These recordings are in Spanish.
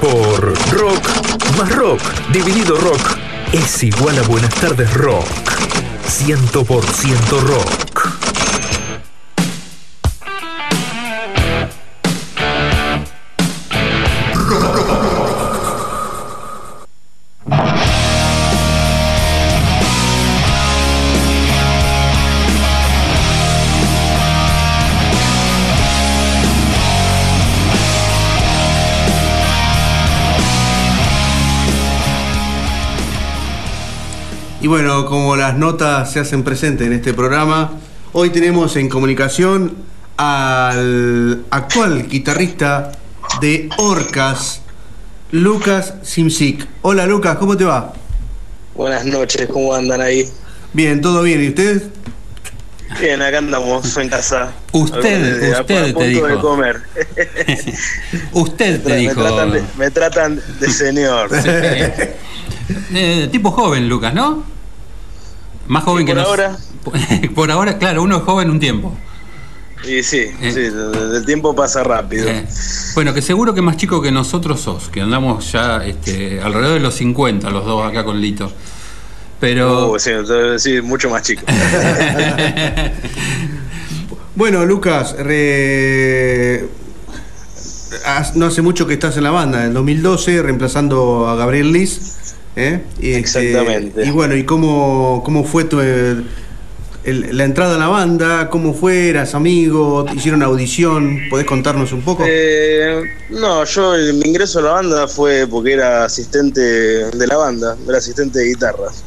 Por rock más rock dividido rock es igual a Buenas tardes rock. 100% rock. Y bueno, como las notas se hacen presentes en este programa, hoy tenemos en comunicación al actual guitarrista de Orcas, Lucas Simsik. Hola Lucas, ¿cómo te va? Buenas noches, ¿cómo andan ahí? Bien, todo bien. ¿Y ustedes? Bien, acá andamos en casa. Usted, a- a usted te punto dijo. de comer. Usted te me, dijo. tratan de, me tratan de señor. Eh, tipo joven, Lucas, ¿no? Más joven Y que por nos- ahora. por ahora, claro, uno es joven un tiempo. Y sí, Eh. sí, el tiempo pasa rápido. Eh, bueno, que seguro que más chico que nosotros sos, que andamos ya este, alrededor de los 50, los dos acá con Lito. Pero. Uh, sí, entonces, sí, mucho más chico. Bueno, Lucas, re- no hace mucho que estás en la banda, en 2012, reemplazando a Gabriel Liz. ¿Eh? Este, Exactamente. y bueno, ¿y cómo, cómo fue tu, el- el- la entrada a la banda? ¿Cómo fue? ¿Eras amigo? ¿Te ¿Hicieron audición? ¿Podés contarnos un poco? Eh, no, yo el- mi ingreso a la banda fue porque era asistente de la banda, era asistente de guitarras.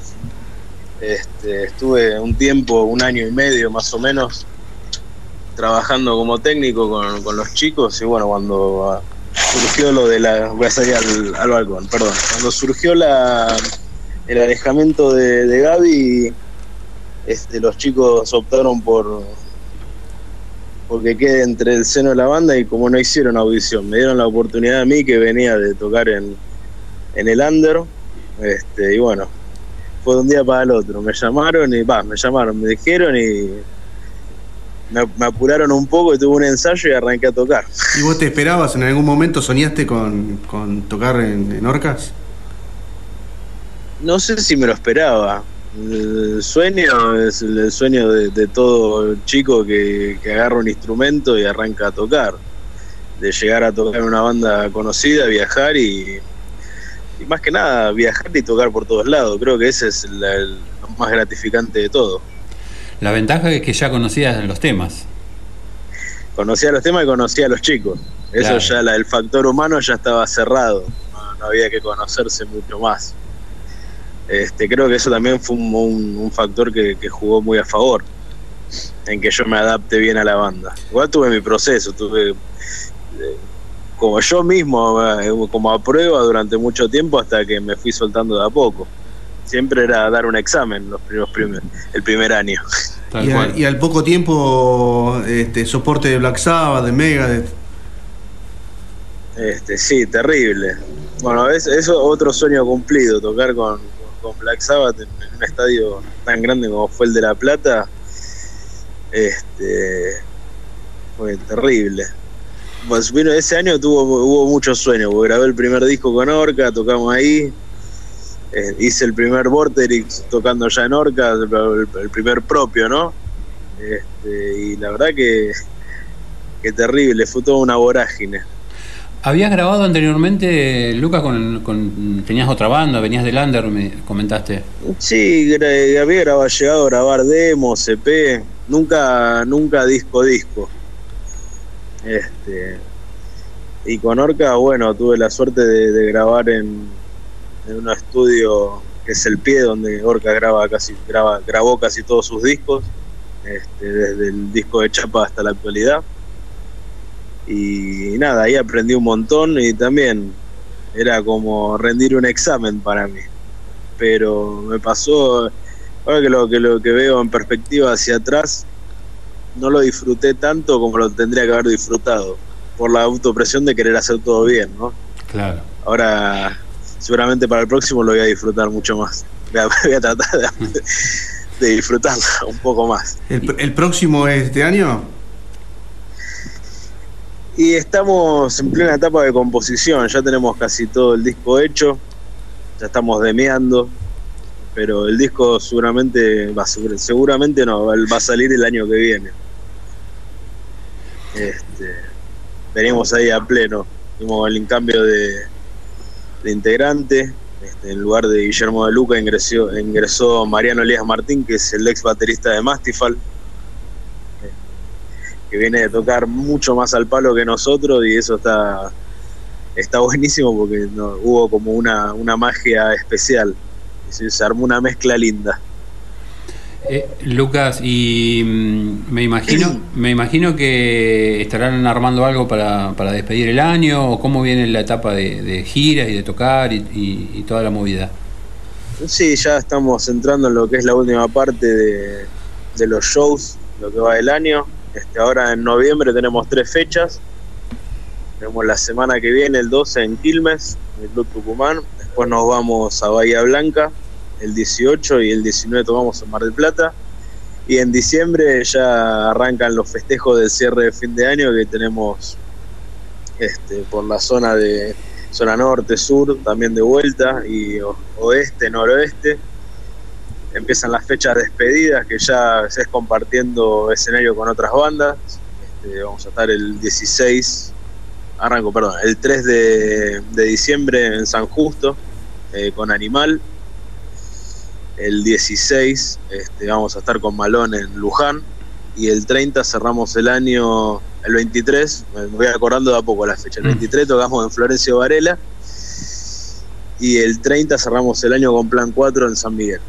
Este, estuve un tiempo, un año y medio más o menos, trabajando como técnico con, con los chicos y bueno, cuando surgió lo de la... Voy a salir al, al balcón, perdón. Cuando surgió la, el alejamiento de, de Gaby, este, los chicos optaron por, porque quede entre el seno de la banda y como no hicieron audición, me dieron la oportunidad a mí que venía de tocar en, en el under, este, y bueno, fue de un día para el otro, me llamaron y va, me llamaron, me dijeron y me, me apuraron un poco y tuve un ensayo y arranqué a tocar. ¿Y vos te esperabas en algún momento, soñaste con, con tocar en, en Orcas? No sé si me lo esperaba. El sueño es el el sueño de, de todo chico que, que agarra un instrumento y arranca a tocar. De llegar a tocar en una banda conocida, viajar y, y más que nada viajar y tocar por todos lados. Creo que ese es la- el, lo más gratificante de todo. La ventaja es que ya conocías los temas. Conocía los temas y conocía a los chicos. Eso Claro. ya, la- el factor humano ya estaba cerrado. No, no había que conocerse mucho más. Este, creo que eso también fue un, un- un factor que, que jugó muy a favor, en que yo me adapte bien a la banda. Igual tuve mi proceso, tuve eh, como yo mismo, eh, como a prueba durante mucho tiempo hasta que me fui soltando de a poco. Siempre era dar un examen los primeros primer, el primer año. Tal Y, a- cual. y al poco tiempo, este, soporte de Black Sabbath, de Megadeth. Este, sí, terrible. Bueno, es, eso es otro sueño cumplido, tocar con, con Black Sabbath en, en un estadio tan grande como fue el de La Plata. Este, fue terrible. Pues, bueno, ese año tuvo, hubo muchos sueños, porque grabé el primer disco con Orca, tocamos ahí. Eh, hice el primer Vorterix tocando ya en Orca, el, primer propio, ¿no? Este, y la verdad que, que terrible, fue toda una vorágine. ¿Habías grabado anteriormente, Lucas, con, con- tenías otra banda, venías del Under, me comentaste? Sí, había grabado, llegado a grabar demos, EP, nunca, nunca disco disco. Este, y con Orca, bueno, tuve la suerte de, de grabar en, en un estudio que es el pie donde Orca graba casi, graba, grabó casi todos sus discos, este, desde el disco de Chapa hasta la actualidad. Y nada, ahí aprendí un montón y también era como rendir un examen para mí pero me pasó, ahora que lo, que lo que veo en perspectiva hacia atrás, no lo disfruté tanto como lo tendría que haber disfrutado, por la autopresión de querer hacer todo bien, ¿no? Claro. Ahora, seguramente para el próximo lo voy a disfrutar mucho más. Voy a, voy a tratar de, de disfrutarlo un poco más. ¿El, el próximo es este año? Y estamos en plena etapa de composición, ya tenemos casi todo el disco hecho, ya estamos demeando, pero el disco seguramente va, seguramente no, va a salir el año que viene. Este, venimos ahí a pleno, tuvimos el cambio de, de integrante, este, en lugar de Guillermo de Luca ingresó, ingresó Mariano Elías Martín, que es el ex baterista de Mastifal, que viene de tocar mucho más al palo que nosotros y eso está, está buenísimo porque hubo como una, una magia especial, se armó una mezcla linda. Eh, Lucas, y mm, me imagino, me imagino que estarán armando algo para, para, despedir el año, o cómo viene la etapa de, giras y de tocar y, toda la movida. Sí, ya estamos entrando en lo que es la última parte de, de los shows, lo que va del año. Este, ahora en noviembre tenemos tres fechas. Tenemos la semana que viene, el 12 en Quilmes, en el Club Tucumán. Después nos vamos a Bahía Blanca, el 18 y el 19 tomamos en Mar del Plata. Y en diciembre ya arrancan los festejos del cierre de fin de año que tenemos este, por la zona de zona norte, sur, también de vuelta, y oeste, noroeste. Empiezan las fechas despedidas, que ya se es compartiendo escenario con otras bandas. Este, vamos a estar el 16, arranco, perdón, el 3 de, diciembre en San Justo, eh, con Animal el 16 este, vamos a estar con Malón en Luján y el 30 cerramos el año, el 23, me voy acordando de a poco la fecha, el 23 mm. tocamos en Florencio Varela y el 30 cerramos el año con Plan 4 en San Miguel.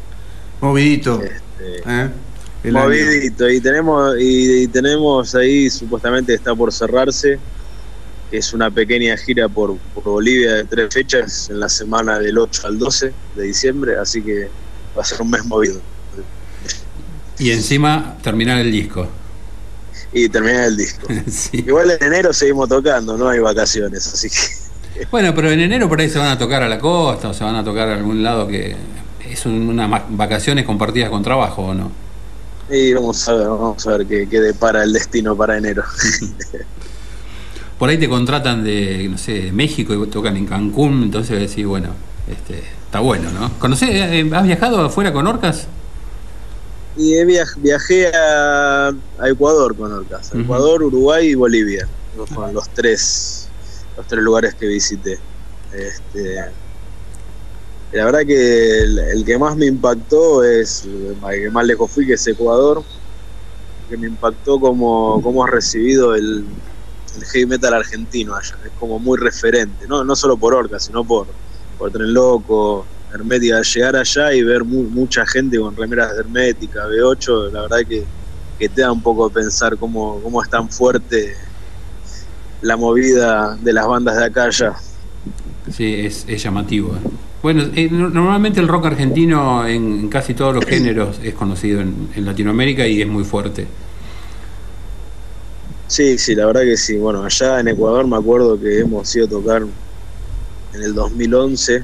Movidito. Este, ¿eh? movidito. Y tenemos, y, tenemos ahí, supuestamente está por cerrarse, es una pequeña gira por, por Bolivia de tres fechas en la semana del 8 al 12 de diciembre, así que va a ser un mes movido. Y encima terminar el disco. Y terminar el disco. Igual en enero seguimos tocando, no hay vacaciones, así que. Bueno, pero en enero por ahí se van a tocar a la costa o se van a tocar a algún lado que es unas vacaciones compartidas con trabajo o no. Y vamos a ver, vamos a ver qué, qué depara el destino para enero. por ahí te contratan de, no sé, México y tocan en Cancún, entonces decís, bueno, este, Está bueno, ¿no? Eh, eh, ¿Has viajado afuera con orcas? Y viajé a, Ecuador con orcas. Ecuador, Uruguay y Bolivia. Fueron los tres, los tres lugares que visité. Este, la verdad que el, que más me impactó es, el que más lejos fui, que es Ecuador, que me impactó como, como ha recibido el, el heavy metal argentino allá. Es como muy referente, no, no solo por orcas, sino por, por Tren Loco, Hermética, llegar allá y ver mucha gente con remeras de Hermética, B8, la verdad que, te da un poco de pensar cómo, cómo es tan fuerte la movida de las bandas de acá allá. Sí, es, llamativo. ¿eh? Bueno, eh, normalmente el rock argentino en casi todos los géneros es conocido en, en, Latinoamérica y es muy fuerte. Sí, sí, la verdad que sí. Bueno, allá en Ecuador me acuerdo que hemos ido a tocar en el 2011,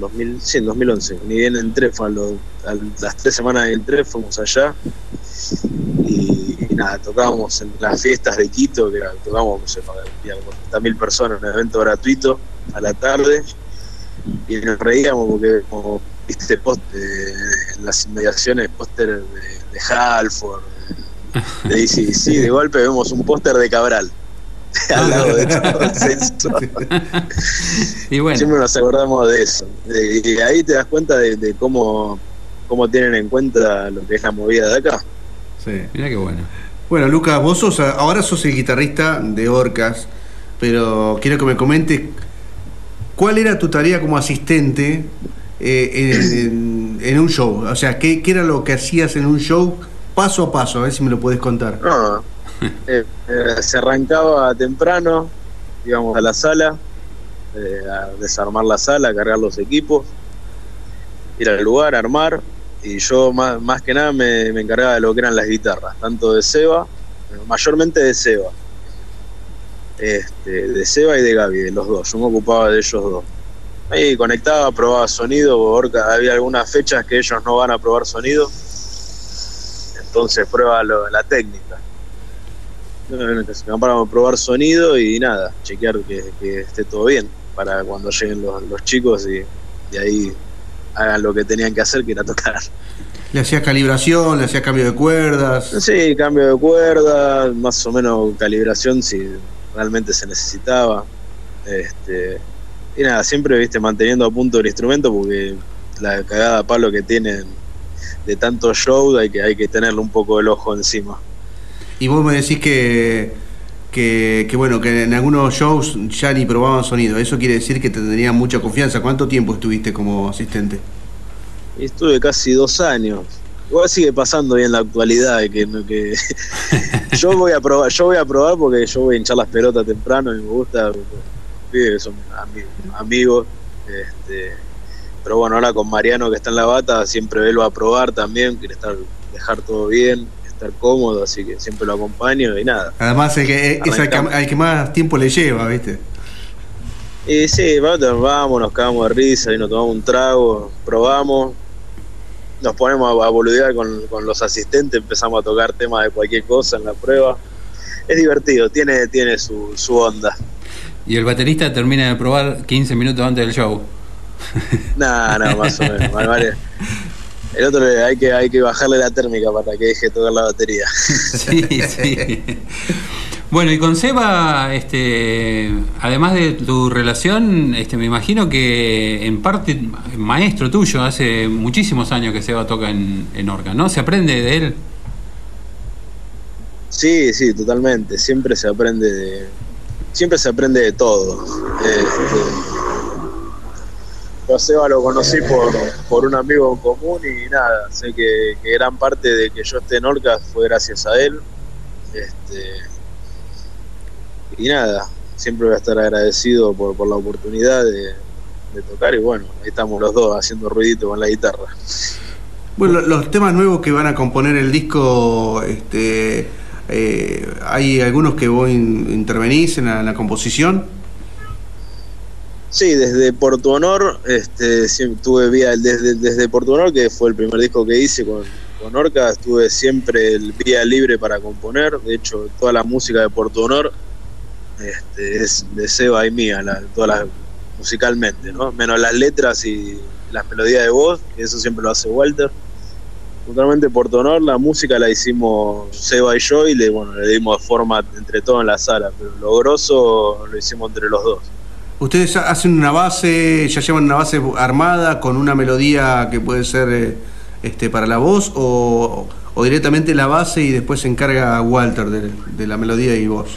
2000, sí, en 2011, ni bien entré, fue a, las tres semanas que entré, fuimos allá y, nada, tocábamos en las fiestas de Quito, que tocábamos, no sé, para mil personas, un evento gratuito a la tarde y nos reíamos porque como viste post, en las inmediaciones póster de, de Halford, de DCC, de golpe vemos un póster de Cabral. al lado de todo y bueno. Siempre nos acordamos de eso. Y ahí te das cuenta de, cómo, cómo tienen en cuenta lo que es la movida de acá. Sí. Mira qué bueno. Bueno, Lucas, vos sos, ahora sos el guitarrista de Orcas, pero quiero que me comentes cuál era tu tarea como asistente eh, en, un show. O sea, ¿qué, ¿qué, era lo que hacías en un show paso a paso? A ver si me lo puedes contar. No, eh, eh, se arrancaba temprano, íbamos a la sala, eh, a desarmar la sala, a cargar los equipos, ir al lugar, armar, y yo más, más que nada me, encargaba de lo que eran las guitarras, tanto de Seba, mayormente de Seba, este, de Seba y de Gaby, los dos, yo me ocupaba de ellos dos. Ahí conectaba, probaba sonido, había algunas fechas que ellos no van a probar sonido, entonces prueba la técnica nos acampábamos a probar sonido y nada, chequear que, esté todo bien para cuando lleguen los, chicos y, de ahí hagan lo que tenían que hacer, que era tocar. ¿Le hacías calibración? ¿Le hacías cambio de cuerdas? Sí, cambio de cuerdas, más o menos calibración si realmente se necesitaba. Este, y nada, siempre viste manteniendo a punto el instrumento porque la cagada palo que tienen de tanto show hay que, hay que tenerle un poco el ojo encima. Y vos me decís que, que, bueno, que en algunos shows ya ni probaban sonido. Eso quiere decir que te tendrían mucha confianza. ¿Cuánto tiempo estuviste como asistente? Estuve casi dos años. Igual sigue pasando bien la actualidad que, que yo voy a probar, yo voy a probar porque yo voy a hinchar las pelotas temprano y me gusta, son amigos, este, pero bueno, ahora con Mariano que está en la bata, siempre él va a probar también, quiere estar, dejar todo bien, estar cómodo, así que siempre lo acompaño y nada. Además el que, es al que, más tiempo le lleva, ¿viste? Y sí, vamos, nos cagamos de risa y nos tomamos un trago, probamos, nos ponemos a, boludear con, los asistentes, empezamos a tocar temas de cualquier cosa en la prueba. Es divertido, tiene, tiene su, onda. Y el baterista termina de probar 15 minutos antes del show. No, no, más o menos. El otro hay que, hay que bajarle la térmica para que deje de tocar la batería. Sí, sí. Bueno, y con Seba, este, además de tu relación, este, me imagino que en parte maestro tuyo, hace muchísimos años que Seba toca en, en Orca, ¿no? ¿Se aprende de él? Sí, sí, totalmente. Siempre se aprende de, siempre se aprende de todo. Este, a Seba lo conocí por, por un amigo en común y nada, sé que, que gran parte de que yo esté en Orca fue gracias a él. Este, y nada, siempre voy a estar agradecido por, por la oportunidad de, tocar y bueno, ahí estamos los dos haciendo ruidito con la guitarra. Bueno, los temas nuevos que van a componer el disco, este, eh, ¿hay algunos que vos intervenís en la, composición? Sí, desde Porto Honor, este, tuve vía desde, desde Porto Honor, que fue el primer disco que hice con, con Orca, estuve siempre el vía libre para componer. De hecho, toda la música de Porto Honor este, es de Seba y mía, la, todas musicalmente, ¿no? Menos las letras y las melodías de voz, que eso siempre lo hace Walter. Totalmente por tu honor, la música la hicimos Seba y yo y le, bueno, le dimos forma entre todos en la sala, pero lo grosso lo hicimos entre los dos. ¿Ustedes hacen una base, ya llevan una base armada con una melodía que puede ser eh, este, para la voz o, directamente la base y después se encarga Walter de la melodía y voz?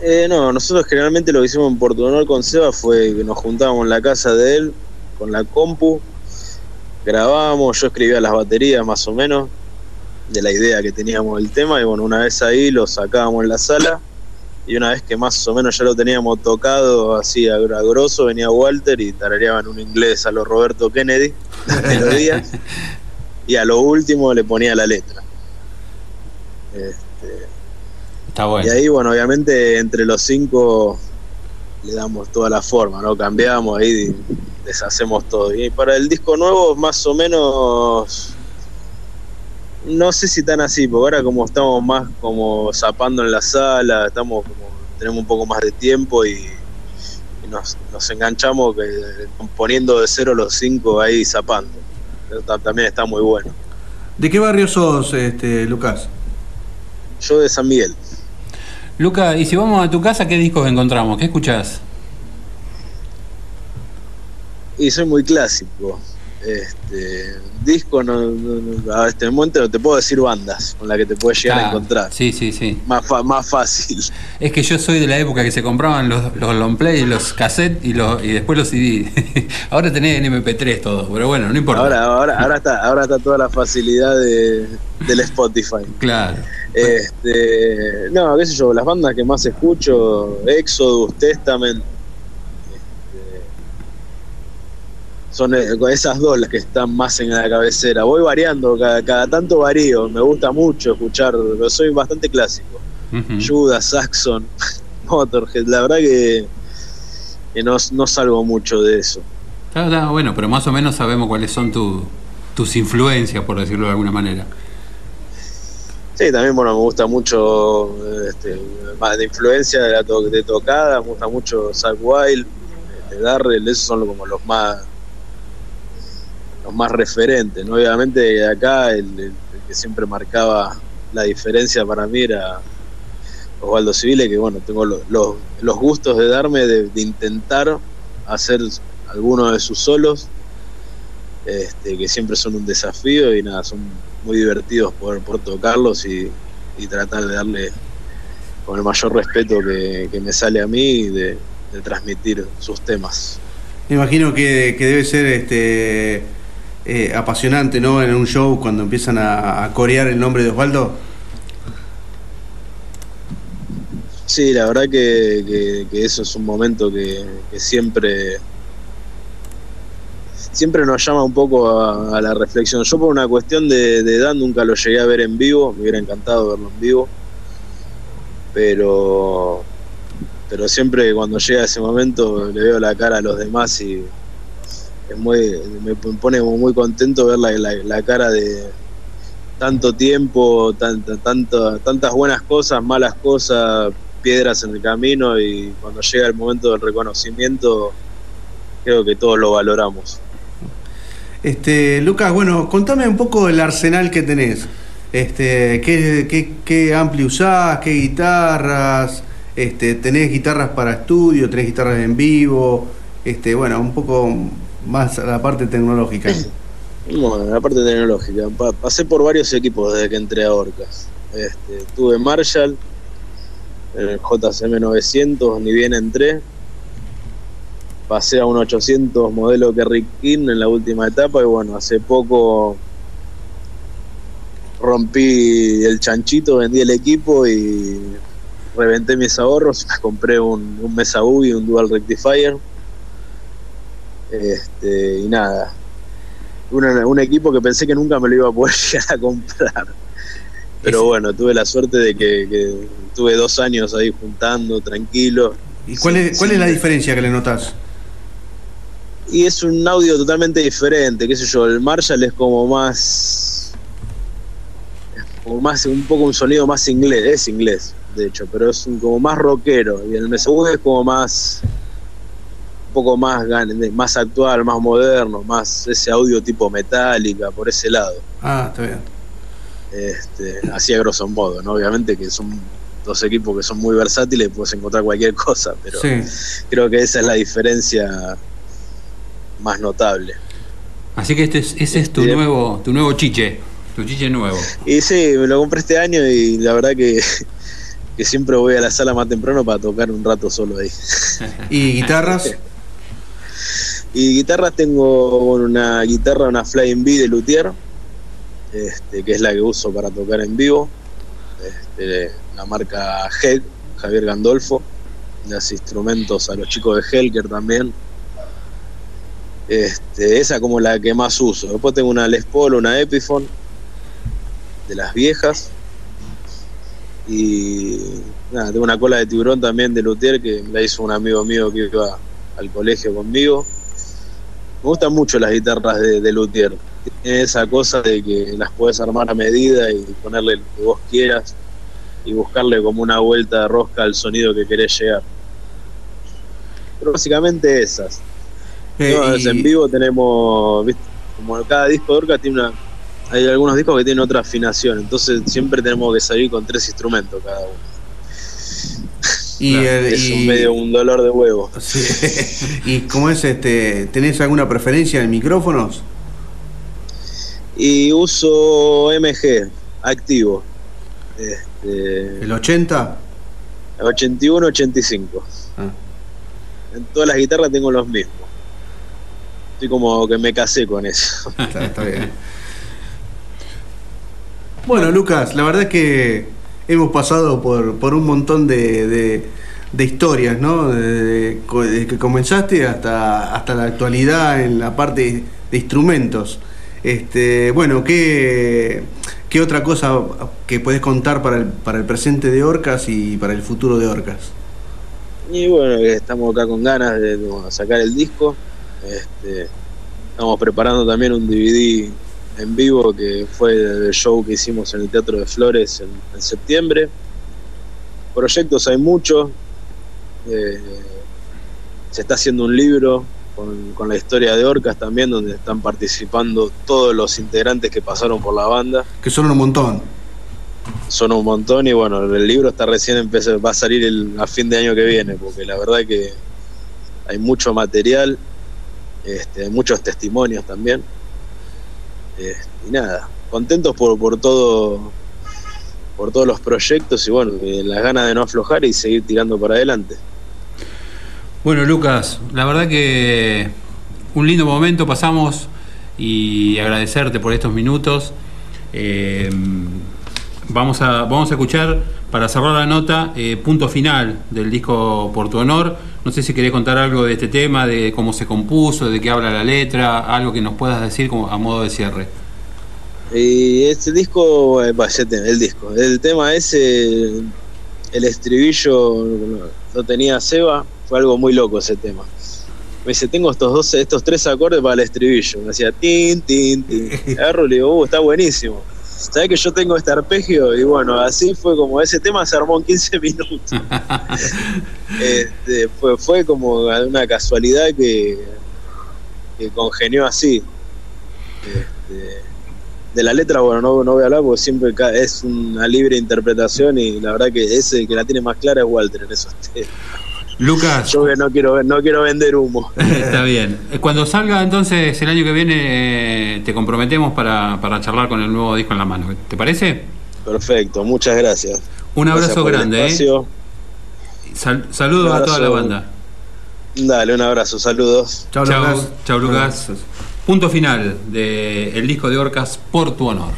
Eh, no, nosotros generalmente lo que hicimos en Porto Honor con Seba fue que nos juntábamos en la casa de él con la compu, grabábamos, yo escribía las baterías más o menos de la idea que teníamos del tema y bueno, una vez ahí lo sacábamos en la sala y una vez que más o menos ya lo teníamos tocado así a, grosso, venía Walter y tarareaba en un inglés a lo Roberto Kennedy las melodías y a lo último le ponía la letra. Este, y ahí, bueno, obviamente entre los cinco le damos toda la forma, ¿no? Cambiamos ahí, deshacemos todo. Y para el disco nuevo, más o menos, no sé si tan así, porque ahora como estamos más como zapando en la sala, estamos como, tenemos un poco más de tiempo y, nos, enganchamos que, poniendo de cero los cinco ahí zapando. también está muy bueno. ¿De qué barrio sos, este, Lucas? Yo de San Miguel. Luca, y si vamos a tu casa, ¿qué discos encontramos? ¿Qué escuchás? Y soy muy clásico. Este, disco no, a este momento no te puedo decir bandas con las que te puedes llegar a encontrar. Sí, sí, sí. Más, más fácil. Es que yo soy de la época que se compraban los, los long play, los cassettes y, los, y después los CD. ahora tenés en MP3 todo, pero bueno, no importa. Ahora, ahora, ahora, está, ahora está toda la facilidad de, del Spotify. Claro. Este, no, qué sé yo, las bandas que más escucho, Exodus, Testament, este, son eh, esas dos las que están más en la cabecera. Voy variando, cada, tanto varío, me gusta mucho escuchar, pero soy bastante clásico. Judas, Saxon, Motorhead, la verdad que, no, salgo mucho de eso. bueno, pero más o menos sabemos cuáles son tus influencias, por decirlo de alguna manera. Sí, también bueno, me gusta mucho este, más de influencia de, la de tocada, me gusta mucho Zack Wild, de Darrell, esos son como los más los más referentes, ¿no? Obviamente acá el, que siempre marcaba la diferencia para mí era Osvaldo Civile, que bueno, tengo los, gustos de darme de, intentar hacer algunos de sus solos, este, que siempre son un desafío y nada, son muy divertidos por, por tocarlos y, tratar de darle con el mayor respeto que, me sale a mí de, transmitir sus temas. Me imagino que, debe ser este eh, apasionante, ¿no? En un show cuando empiezan a, corear el nombre de Osvaldo. Sí, la verdad que, eso es un momento que siempre siempre nos llama un poco a, la reflexión. Yo por una cuestión de, edad nunca lo llegué a ver en vivo, me hubiera encantado verlo en vivo, pero, pero siempre cuando llega ese momento le veo la cara a los demás y muy, me pone muy contento ver la, cara de tanto tiempo, tanto, tantas buenas cosas, malas cosas, piedras en el camino y cuando llega el momento del reconocimiento creo que todos lo valoramos. Este, Lucas, bueno, contame un poco el arsenal que tenés. Este, ¿qué, qué, ampli usás? ¿Qué guitarras? Este, ¿Tenés guitarras para estudio? ¿Tenés guitarras en vivo? Este, bueno, un poco más a la parte tecnológica. Bueno, la parte tecnológica. pasé por varios equipos desde que entré a Orcas. Este, tuve Marshall, el JCM 900, ni bien entré pasé a un 800 modelo Kerry King en la última etapa y bueno, hace poco rompí el chanchito, vendí el equipo y reventé mis ahorros, compré un, un Mesa y un Dual Rectifier. Este, y nada, un equipo que pensé que nunca me lo iba a poder llegar a comprar. Pero bueno, tuve la suerte de que, tuve dos años ahí juntando, tranquilo. ¿Y cuál, es, cuál es la diferencia que le notas? y es un audio totalmente diferente, qué sé yo, el Marshall es como más como más un poco un sonido más inglés, es inglés, de hecho, pero es como más rockero y el Mesebug es como más un poco más más actual, más moderno, más ese audio tipo metálica por ese lado. Ah, está bien. Este, así a grosso modo, ¿no? Obviamente que son dos equipos que son muy versátiles, puedes encontrar cualquier cosa, pero creo que esa es la diferencia más notable. Así que este es, ese es tu nuevo, tu nuevo chiche, tu chiche nuevo. Y sí, me lo compré este año y la verdad que, que siempre voy a la sala más temprano para tocar un rato solo ahí. ¿Y guitarras? Y guitarras tengo una guitarra, una Flying B de Luthier, este, que es la que uso para tocar en vivo. Este, la marca Head, Javier Gandolfo. las instrumentos a los chicos de Helker también este, esa como la que más uso. Después tengo una Les Paul, una Epiphone, de las viejas. Y tengo una cola de tiburón también de Luthier que la hizo un amigo mío que iba al colegio conmigo. Me gustan mucho las guitarras de, de Luthier. Tiene esa cosa de que las puedes armar a medida y ponerle lo que vos quieras y buscarle como una vuelta de rosca al sonido que querés llegar. Pero básicamente esas. Eh, en vivo tenemos, como cada disco de Orca tiene una. Hay algunos discos que tienen otra afinación, entonces siempre tenemos que salir con tres instrumentos cada uno. Y es un medio un dolor de huevo. ¿Y cómo es este? ¿Tenés alguna preferencia en micrófonos? Y uso MG, activo. Este, ¿El 80? 81, 85. En todas las guitarras tengo los mismos. Estoy como que me casé con eso. Está, bien. Bueno, Lucas, la verdad es que hemos pasado por, un montón de, historias, ¿no? Desde que comenzaste hasta, hasta la actualidad en la parte de instrumentos. Este, bueno, ¿qué, ¿qué otra cosa que puedes contar para el, para el presente de Orcas y para el futuro de Orcas? Y bueno, estamos acá con ganas de sacar el disco. Este, estamos preparando también un DVD en vivo, que fue el show que hicimos en el Teatro de Flores en, en septiembre. Proyectos hay muchos. Eh, se está haciendo un libro con, con la historia de Orcas también, donde están participando todos los integrantes que pasaron por la banda. Que son un montón. Son un montón y bueno, el libro está recién empezó, va a salir el, a fin de año que viene, porque la verdad que hay mucho material, este, muchos testimonios también. Este, y nada, contentos por, por todo por todos los proyectos y bueno, que las ganas de no aflojar y seguir tirando para adelante. Bueno, Lucas, la verdad que un lindo momento pasamos y agradecerte por estos minutos. Eh, vamos, a, vamos a escuchar, para cerrar la nota, eh, punto final del disco Por tu Honor. No sé si querés contar algo de este tema, de cómo se compuso, de qué habla la letra, algo que nos puedas decir como a modo de cierre. Y este disco, eh, bah, el disco, el tema ese, el estribillo lo tenía Seba, fue algo muy loco ese tema. Me dice, tengo estos dos, estos tres acordes para el estribillo. Me decía, tin, tin, tin. Agarro y le digo, uh, está buenísimo. ¿Sabes que yo tengo este arpegio? Y bueno, así fue como ese tema se armó en 15 minutos. Este, fue, fue como una casualidad que, que congenió así. Este, de la letra, bueno, no, no voy a hablar porque siempre es una libre interpretación y la verdad que ese que la tiene más clara es Walter en esos temas. Lucas, Yo que no quiero, no quiero vender humo. está bien. Eh, Cuando salga entonces el año que viene, eh, te comprometemos para, para charlar con el nuevo disco en la mano. ¿Te parece? Perfecto, muchas gracias. Un abrazo grande, ¿eh? Sal- saludos a toda la banda. Dale, un abrazo, saludos. Chao, Chau, Lucas. chau, Lucas. Punto final del disco de Orcas por tu honor.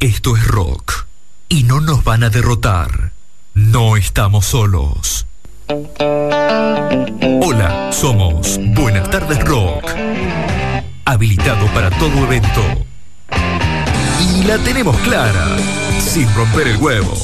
Esto es rock y no nos van a derrotar. No estamos solos. Hola, somos Buenas tardes Rock. Habilitado para todo evento. Y la tenemos clara, sin romper el huevo.